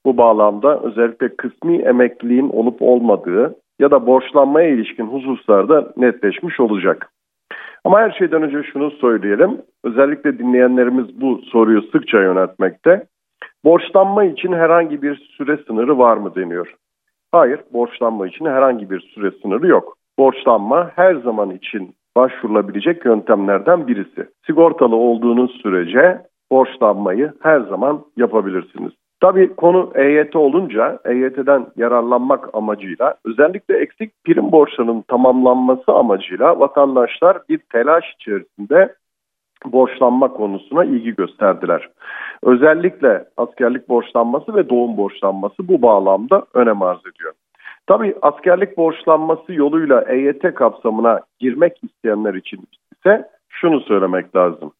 Bu bağlamda özellikle kısmi emekliliğin olup olmadığı ya da borçlanmaya ilişkin hususlarda netleşmiş olacak. Ama her şeyden önce şunu söyleyelim. Özellikle dinleyenlerimiz bu soruyu sıkça yöneltmekte. Borçlanma için herhangi bir süre sınırı var mı deniyor. Hayır, borçlanma için herhangi bir süre sınırı yok. Borçlanma her zaman için başvurulabilecek yöntemlerden birisi. Sigortalı olduğunuz sürece borçlanmayı her zaman yapabilirsiniz. Tabii konu EYT olunca EYT'den yararlanmak amacıyla özellikle eksik prim borçlarının tamamlanması amacıyla vatandaşlar bir telaş içerisinde borçlanma konusuna ilgi gösterdiler. Özellikle askerlik borçlanması ve doğum borçlanması bu bağlamda önem arz ediyor. Tabii askerlik borçlanması yoluyla EYT kapsamına girmek isteyenler için ise şunu söylemek lazım.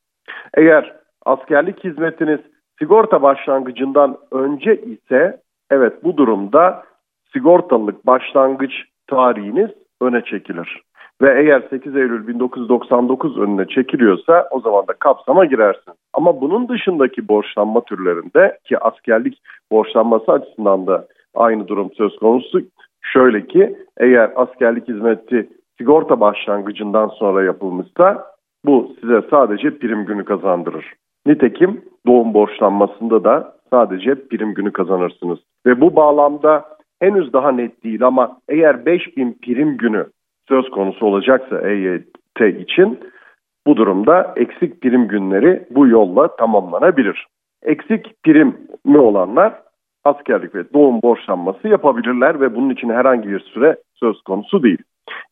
Eğer askerlik hizmetiniz sigorta başlangıcından önce ise evet bu durumda sigortalılık başlangıç tarihiniz öne çekilir. Ve eğer 8 Eylül 1999 önüne çekiliyorsa o zaman da kapsama girersin. Ama bunun dışındaki borçlanma türlerinde ki askerlik borçlanması açısından da aynı durum söz konusu. Şöyle ki eğer askerlik hizmeti sigorta başlangıcından sonra yapılmışsa bu size sadece prim günü kazandırır. Nitekim doğum borçlanmasında da sadece prim günü kazanırsınız. Ve bu bağlamda henüz daha net değil ama eğer 5000 prim günü söz konusu olacaksa EYT için bu durumda eksik prim günleri bu yolla tamamlanabilir. Eksik prim mi olanlar askerlik ve doğum borçlanması yapabilirler ve bunun için herhangi bir süre söz konusu değil.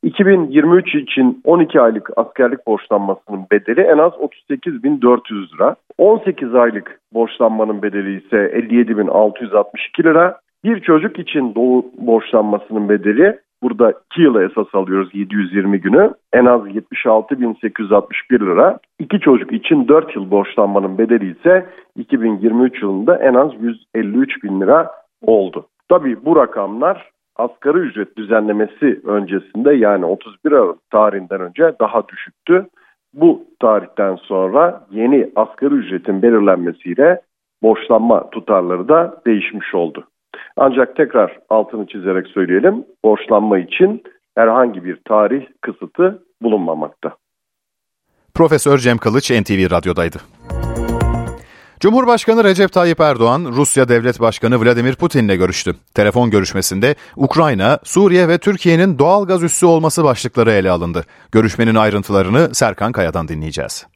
2023 için 12 aylık askerlik borçlanmasının bedeli en az 38.400 lira. 18 aylık borçlanmanın bedeli ise 57.662 lira. Bir çocuk için doğu borçlanmasının bedeli burada 2 yıla esas alıyoruz 720 günü en az 76.861 lira. İki çocuk için 4 yıl borçlanmanın bedeli ise 2023 yılında en az 153 bin lira oldu. Tabii bu rakamlar asgari ücret düzenlemesi öncesinde yani 31 Aralık tarihinden önce daha düşüktü. Bu tarihten sonra yeni asgari ücretin belirlenmesiyle borçlanma tutarları da değişmiş oldu. Ancak tekrar altını çizerek söyleyelim, borçlanma için herhangi bir tarih kısıtı bulunmamakta. Profesör Cem Kılıç NTV Radyo'daydı. Cumhurbaşkanı Recep Tayyip Erdoğan, Rusya Devlet Başkanı Vladimir Putin'le görüştü. Telefon görüşmesinde Ukrayna, Suriye ve Türkiye'nin doğal gaz üssü olması başlıkları ele alındı. Görüşmenin ayrıntılarını Serkan Kaya'dan dinleyeceğiz.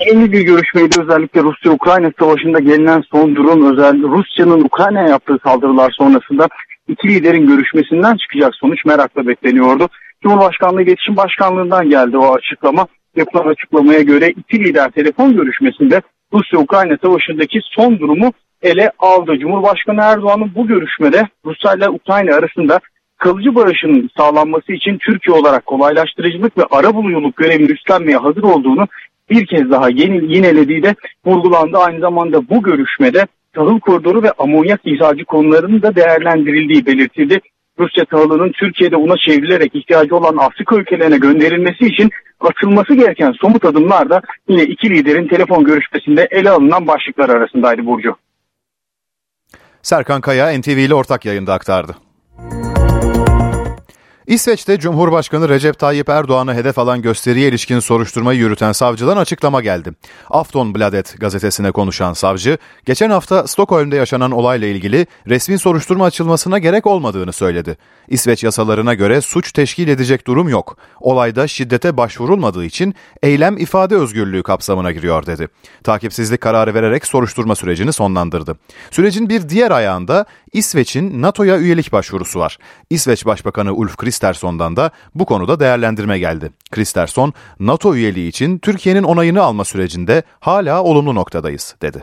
Önemli bir görüşmeydi özellikle Rusya-Ukrayna savaşında gelinen son durum özellikle Rusya'nın Ukrayna'ya yaptığı saldırılar sonrasında iki liderin görüşmesinden çıkacak sonuç merakla bekleniyordu. Cumhurbaşkanlığı İletişim Başkanlığı'ndan geldi o açıklama. Yapılan açıklamaya göre iki lider telefon görüşmesinde Rusya-Ukrayna savaşındaki son durumu ele aldı. Cumhurbaşkanı Erdoğan'ın bu görüşmede Rusya ile Ukrayna arasında kalıcı barışın sağlanması için Türkiye olarak kolaylaştırıcılık ve arabuluculuk görevini üstlenmeye hazır olduğunu bir kez daha yinelediği de vurgulandı. Aynı zamanda bu görüşmede tahıl koridoru ve amonyak ihracı konularının da değerlendirildiği belirtildi. Rusya tahılının Türkiye'de una çevrilerek ihtiyacı olan Afrika ülkelerine gönderilmesi için atılması gereken somut adımlar da yine iki liderin telefon görüşmesinde ele alınan başlıklar arasındaydı Burcu. Serkan Kaya NTV ile ortak yayında aktardı. İsveç'te Cumhurbaşkanı Recep Tayyip Erdoğan'ı hedef alan gösteriye ilişkin soruşturmayı yürüten savcıdan açıklama geldi. Aftonbladet gazetesine konuşan savcı, geçen hafta Stockholm'de yaşanan olayla ilgili resmi soruşturma açılmasına gerek olmadığını söyledi. İsveç yasalarına göre suç teşkil edecek durum yok. Olayda şiddete başvurulmadığı için eylem ifade özgürlüğü kapsamına giriyor dedi. Takipsizlik kararı vererek soruşturma sürecini sonlandırdı. Sürecin bir diğer ayağında İsveç'in NATO'ya üyelik başvurusu var. İsveç Başbakanı Ulf Kristersson'dan da bu konuda değerlendirme geldi. Kristersson, NATO üyeliği için Türkiye'nin onayını alma sürecinde hala olumlu noktadayız dedi.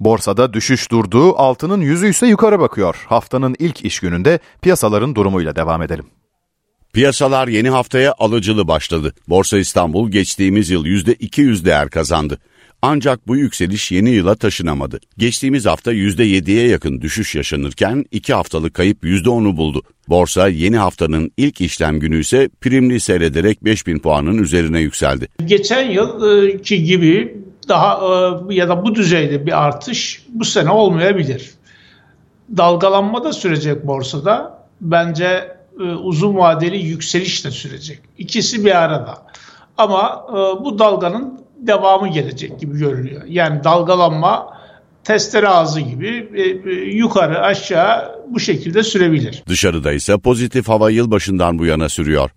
Borsada düşüş durduğu, altının yüzü ise yukarı bakıyor. Haftanın ilk iş gününde piyasaların durumuyla devam edelim. Piyasalar yeni haftaya alıcılı başladı. Borsa İstanbul geçtiğimiz yıl %200 değer kazandı. Ancak bu yükseliş yeni yıla taşınamadı. Geçtiğimiz hafta %7'ye yakın düşüş yaşanırken 2 haftalık kayıp %10'u buldu. Borsa yeni haftanın ilk işlem günü ise primli seyrederek 5000 puanın üzerine yükseldi. Geçen yılki gibi daha e, ya da bu düzeyde bir artış bu sene olmayabilir. Dalgalanma da sürecek borsada. Bence e, uzun vadeli yükseliş de sürecek. İkisi bir arada. Ama e, bu dalganın devamı gelecek gibi görünüyor. Yani dalgalanma testere ağzı gibi e, e, yukarı aşağı bu şekilde sürebilir. Dışarıda ise pozitif hava yılbaşından bu yana sürüyor.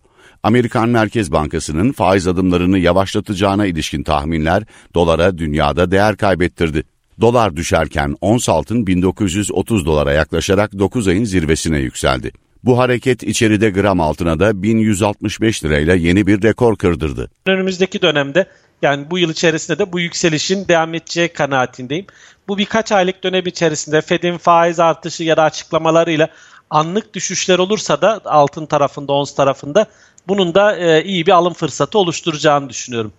Amerikan Merkez Bankası'nın faiz adımlarını yavaşlatacağına ilişkin tahminler dolara dünyada değer kaybettirdi. Dolar düşerken ons altın 1930 dolara yaklaşarak 9 ayın zirvesine yükseldi. Bu hareket içeride gram altına da 1165 lirayla yeni bir rekor kırdırdı. Önümüzdeki dönemde yani bu yıl içerisinde de bu yükselişin devam edeceği kanaatindeyim. Bu birkaç aylık dönem içerisinde Fed'in faiz artışı ya da açıklamalarıyla anlık düşüşler olursa da altın tarafında, ons tarafında bunun da e, iyi bir alım fırsatı oluşturacağını düşünüyorum.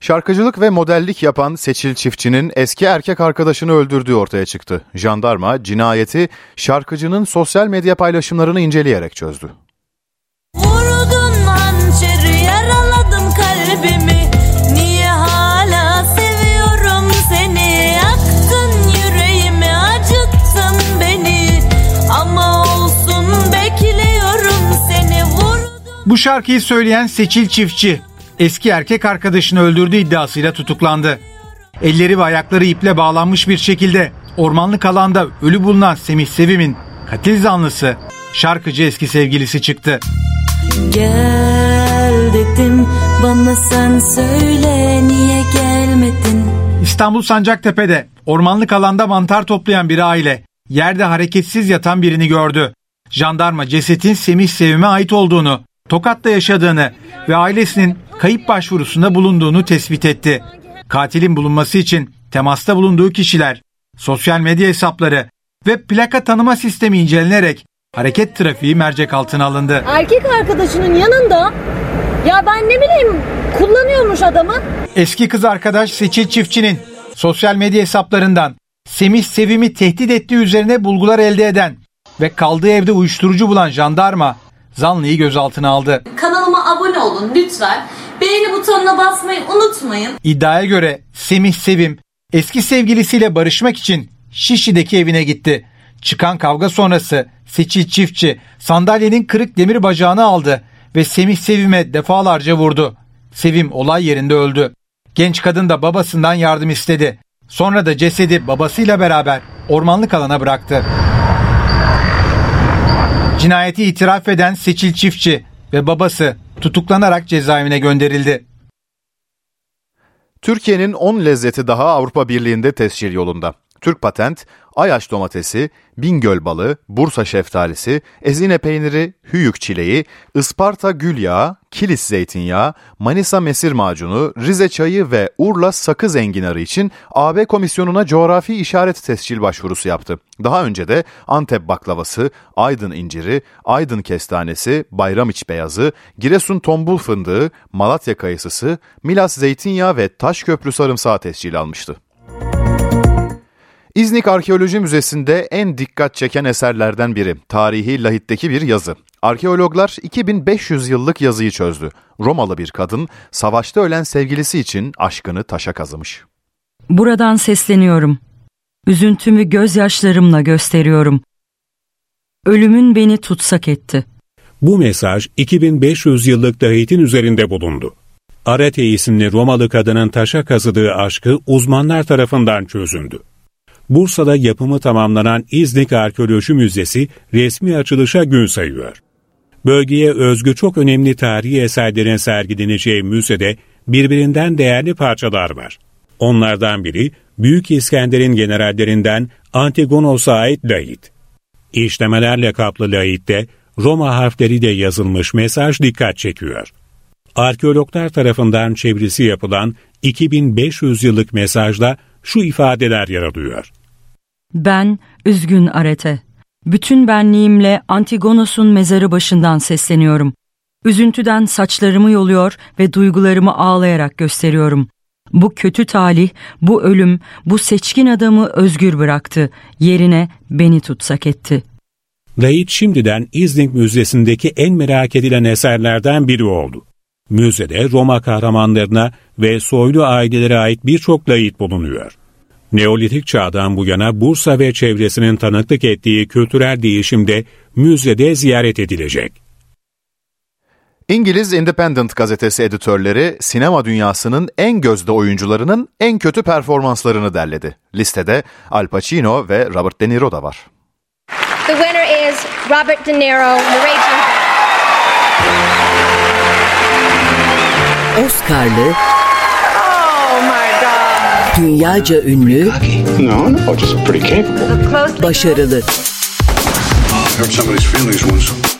Şarkıcılık ve modellik yapan Seçil Çiftçi'nin eski erkek arkadaşını öldürdüğü ortaya çıktı. Jandarma cinayeti şarkıcının sosyal medya paylaşımlarını inceleyerek çözdü. Vurdun hançeri şarkıyı söyleyen Seçil Çiftçi eski erkek arkadaşını öldürdüğü iddiasıyla tutuklandı. Elleri ve ayakları iple bağlanmış bir şekilde ormanlık alanda ölü bulunan Semih Sevim'in katil zanlısı şarkıcı eski sevgilisi çıktı. Gel dedim bana sen söyle niye gelmedin İstanbul Sancaktepe'de ormanlık alanda mantar toplayan bir aile yerde hareketsiz yatan birini gördü. Jandarma cesetin Semih Sevim'e ait olduğunu, Tokat'ta yaşadığını ve ailesinin kayıp başvurusunda bulunduğunu tespit etti. Katilin bulunması için temasta bulunduğu kişiler, sosyal medya hesapları ve plaka tanıma sistemi incelenerek hareket trafiği mercek altına alındı. Erkek arkadaşının yanında ya ben ne bileyim kullanıyormuş adamı. Eski kız arkadaş Seçil Çiftçi'nin sosyal medya hesaplarından Semih Sevim'i tehdit ettiği üzerine bulgular elde eden ve kaldığı evde uyuşturucu bulan jandarma zanlıyı gözaltına aldı. Kanalıma abone olun lütfen. Beğeni butonuna basmayı unutmayın. İddiaya göre Semih Sevim eski sevgilisiyle barışmak için Şişli'deki evine gitti. Çıkan kavga sonrası Seçil Çiftçi sandalyenin kırık demir bacağını aldı ve Semih Sevim'e defalarca vurdu. Sevim olay yerinde öldü. Genç kadın da babasından yardım istedi. Sonra da cesedi babasıyla beraber ormanlık alana bıraktı. Cinayeti itiraf eden Seçil Çiftçi ve babası tutuklanarak cezaevine gönderildi. Türkiye'nin 10 lezzeti daha Avrupa Birliği'nde tescil yolunda. Türk Patent Ayaş domatesi, Bingöl balı, Bursa şeftalisi, Ezine peyniri, Hüyük çileği, Isparta gül yağı, Kilis zeytinyağı, Manisa mesir macunu, Rize çayı ve Urla sakız enginarı için AB komisyonuna coğrafi işaret tescil başvurusu yaptı. Daha önce de Antep baklavası, Aydın inciri, Aydın kestanesi, Bayramiç beyazı, Giresun tombul fındığı, Malatya kayısısı, Milas zeytinyağı ve Taşköprü sarımsağı tescil almıştı. İznik Arkeoloji Müzesi'nde en dikkat çeken eserlerden biri, tarihi lahitteki bir yazı. Arkeologlar 2500 yıllık yazıyı çözdü. Romalı bir kadın savaşta ölen sevgilisi için aşkını taşa kazımış. Buradan sesleniyorum. Üzüntümü gözyaşlarımla gösteriyorum. Ölümün beni tutsak etti. Bu mesaj 2500 yıllık Lahit'in üzerinde bulundu. Arete isimli Romalı kadının taşa kazıdığı aşkı uzmanlar tarafından çözündü. Bursa'da yapımı tamamlanan İznik Arkeoloji Müzesi resmi açılışa gün sayıyor. Bölgeye özgü çok önemli tarihi eserlerin sergileneceği müzede birbirinden değerli parçalar var. Onlardan biri Büyük İskender'in generallerinden Antigonos'a ait lahit. İşlemelerle kaplı lahitte Roma harfleriyle yazılmış mesaj dikkat çekiyor. Arkeologlar tarafından çevirisi yapılan 2500 yıllık mesajda şu ifadeler yer alıyor. Ben, üzgün Arete. Bütün benliğimle Antigonos'un mezarı başından sesleniyorum. Üzüntüden saçlarımı yoluyor ve duygularımı ağlayarak gösteriyorum. Bu kötü talih, bu ölüm, bu seçkin adamı özgür bıraktı. Yerine beni tutsak etti. Lahit şimdiden İznik Müzesi'ndeki en merak edilen eserlerden biri oldu. Müzede Roma kahramanlarına ve soylu ailelere ait birçok lahit bulunuyor. Neolitik çağdan bu yana Bursa ve çevresinin tanıklık ettiği kültürel değişimde müzede ziyaret edilecek. İngiliz Independent gazetesi editörleri sinema dünyasının en gözde oyuncularının en kötü performanslarını derledi. Listede Al Pacino ve Robert De Niro da var. The winner is Robert De Niro, Oscar'lı dünyaca ünlü, başarılı.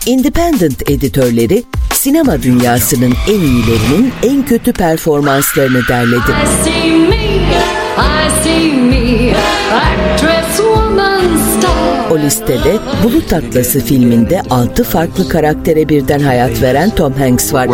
Independent editörleri sinema dünyasının en iyilerinin en kötü performanslarını derledi. I see me, I see me, actress, woman, star. O listede Bulut Atlası filminde 6 farklı karaktere birden hayat veren Tom Hanks var.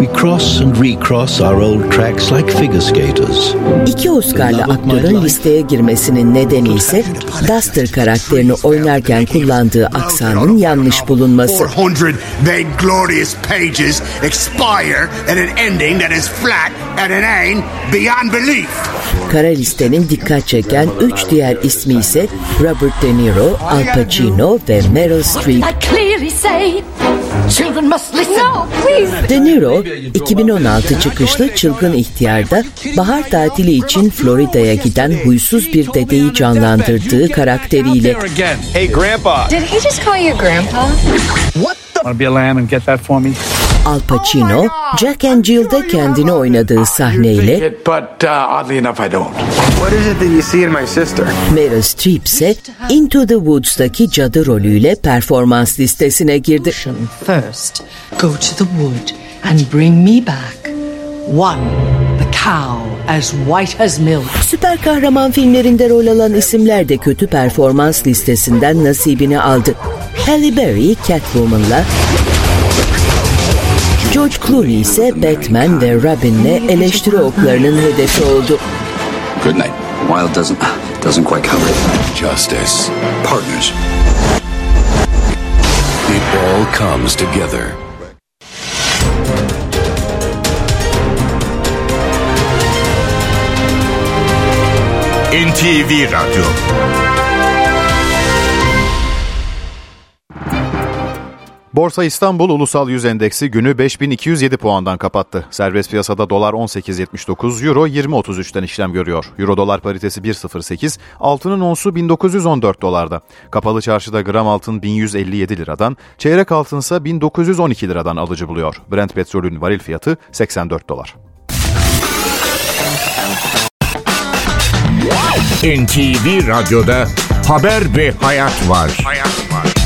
We cross and recross our old tracks like figure skaters. İki Oscar'lı aktörün listeye girmesinin nedeni ise Duster karakterini oynarken kullandığı aksanın yanlış bulunması. 400 vainglorious pages expire at an ending that is flat and inane beyond belief. Kara listenin dikkat çeken üç diğer ismi ise Robert De Niro, Al Pacino ve Meryl Streep. Children must listen. No, please. De Niro, 2016 çıkışlı Çılgın İhtiyar'da bahar tatili için Florida'ya giden huysuz bir dedeyi canlandırdığı karakteriyle Hey, Grandpa. Did he just call you Grandpa? Want to be a lamb and get that for me? Al Pacino, Jack and Jill'de kendini oynadığı sahneyle But uh, oddly enough, I don't. What is it that you see in my sister? Meryl Streep ise Into the Woods'daki cadı rolüyle performans listesine girdi. First, go to the wood and bring me back one, the cow as white as milk. Süper kahraman filmlerinde rol alan isimler de kötü performans listesinden nasibini aldı. Halle Berry Catwoman'la George Clooney ise Batman ve Robin'le eleştiri oklarının hedefi oldu. Good night. Wild doesn't doesn't quite cover it. Justice. Partners. It all comes together. NTV Radyo. Borsa İstanbul Ulusal Yüz Endeksi günü 5207 puandan kapattı. Serbest piyasada dolar 18.79, euro 20.33'ten işlem görüyor. Euro dolar paritesi 1.08, altının onsu 1914 dolarda. Kapalı çarşıda gram altın 1157 liradan, çeyrek altınsa 1912 liradan alıcı buluyor. Brent petrolün varil fiyatı 84 dolar. NTV Radyo'da Haber ve Hayat var. Hayat var.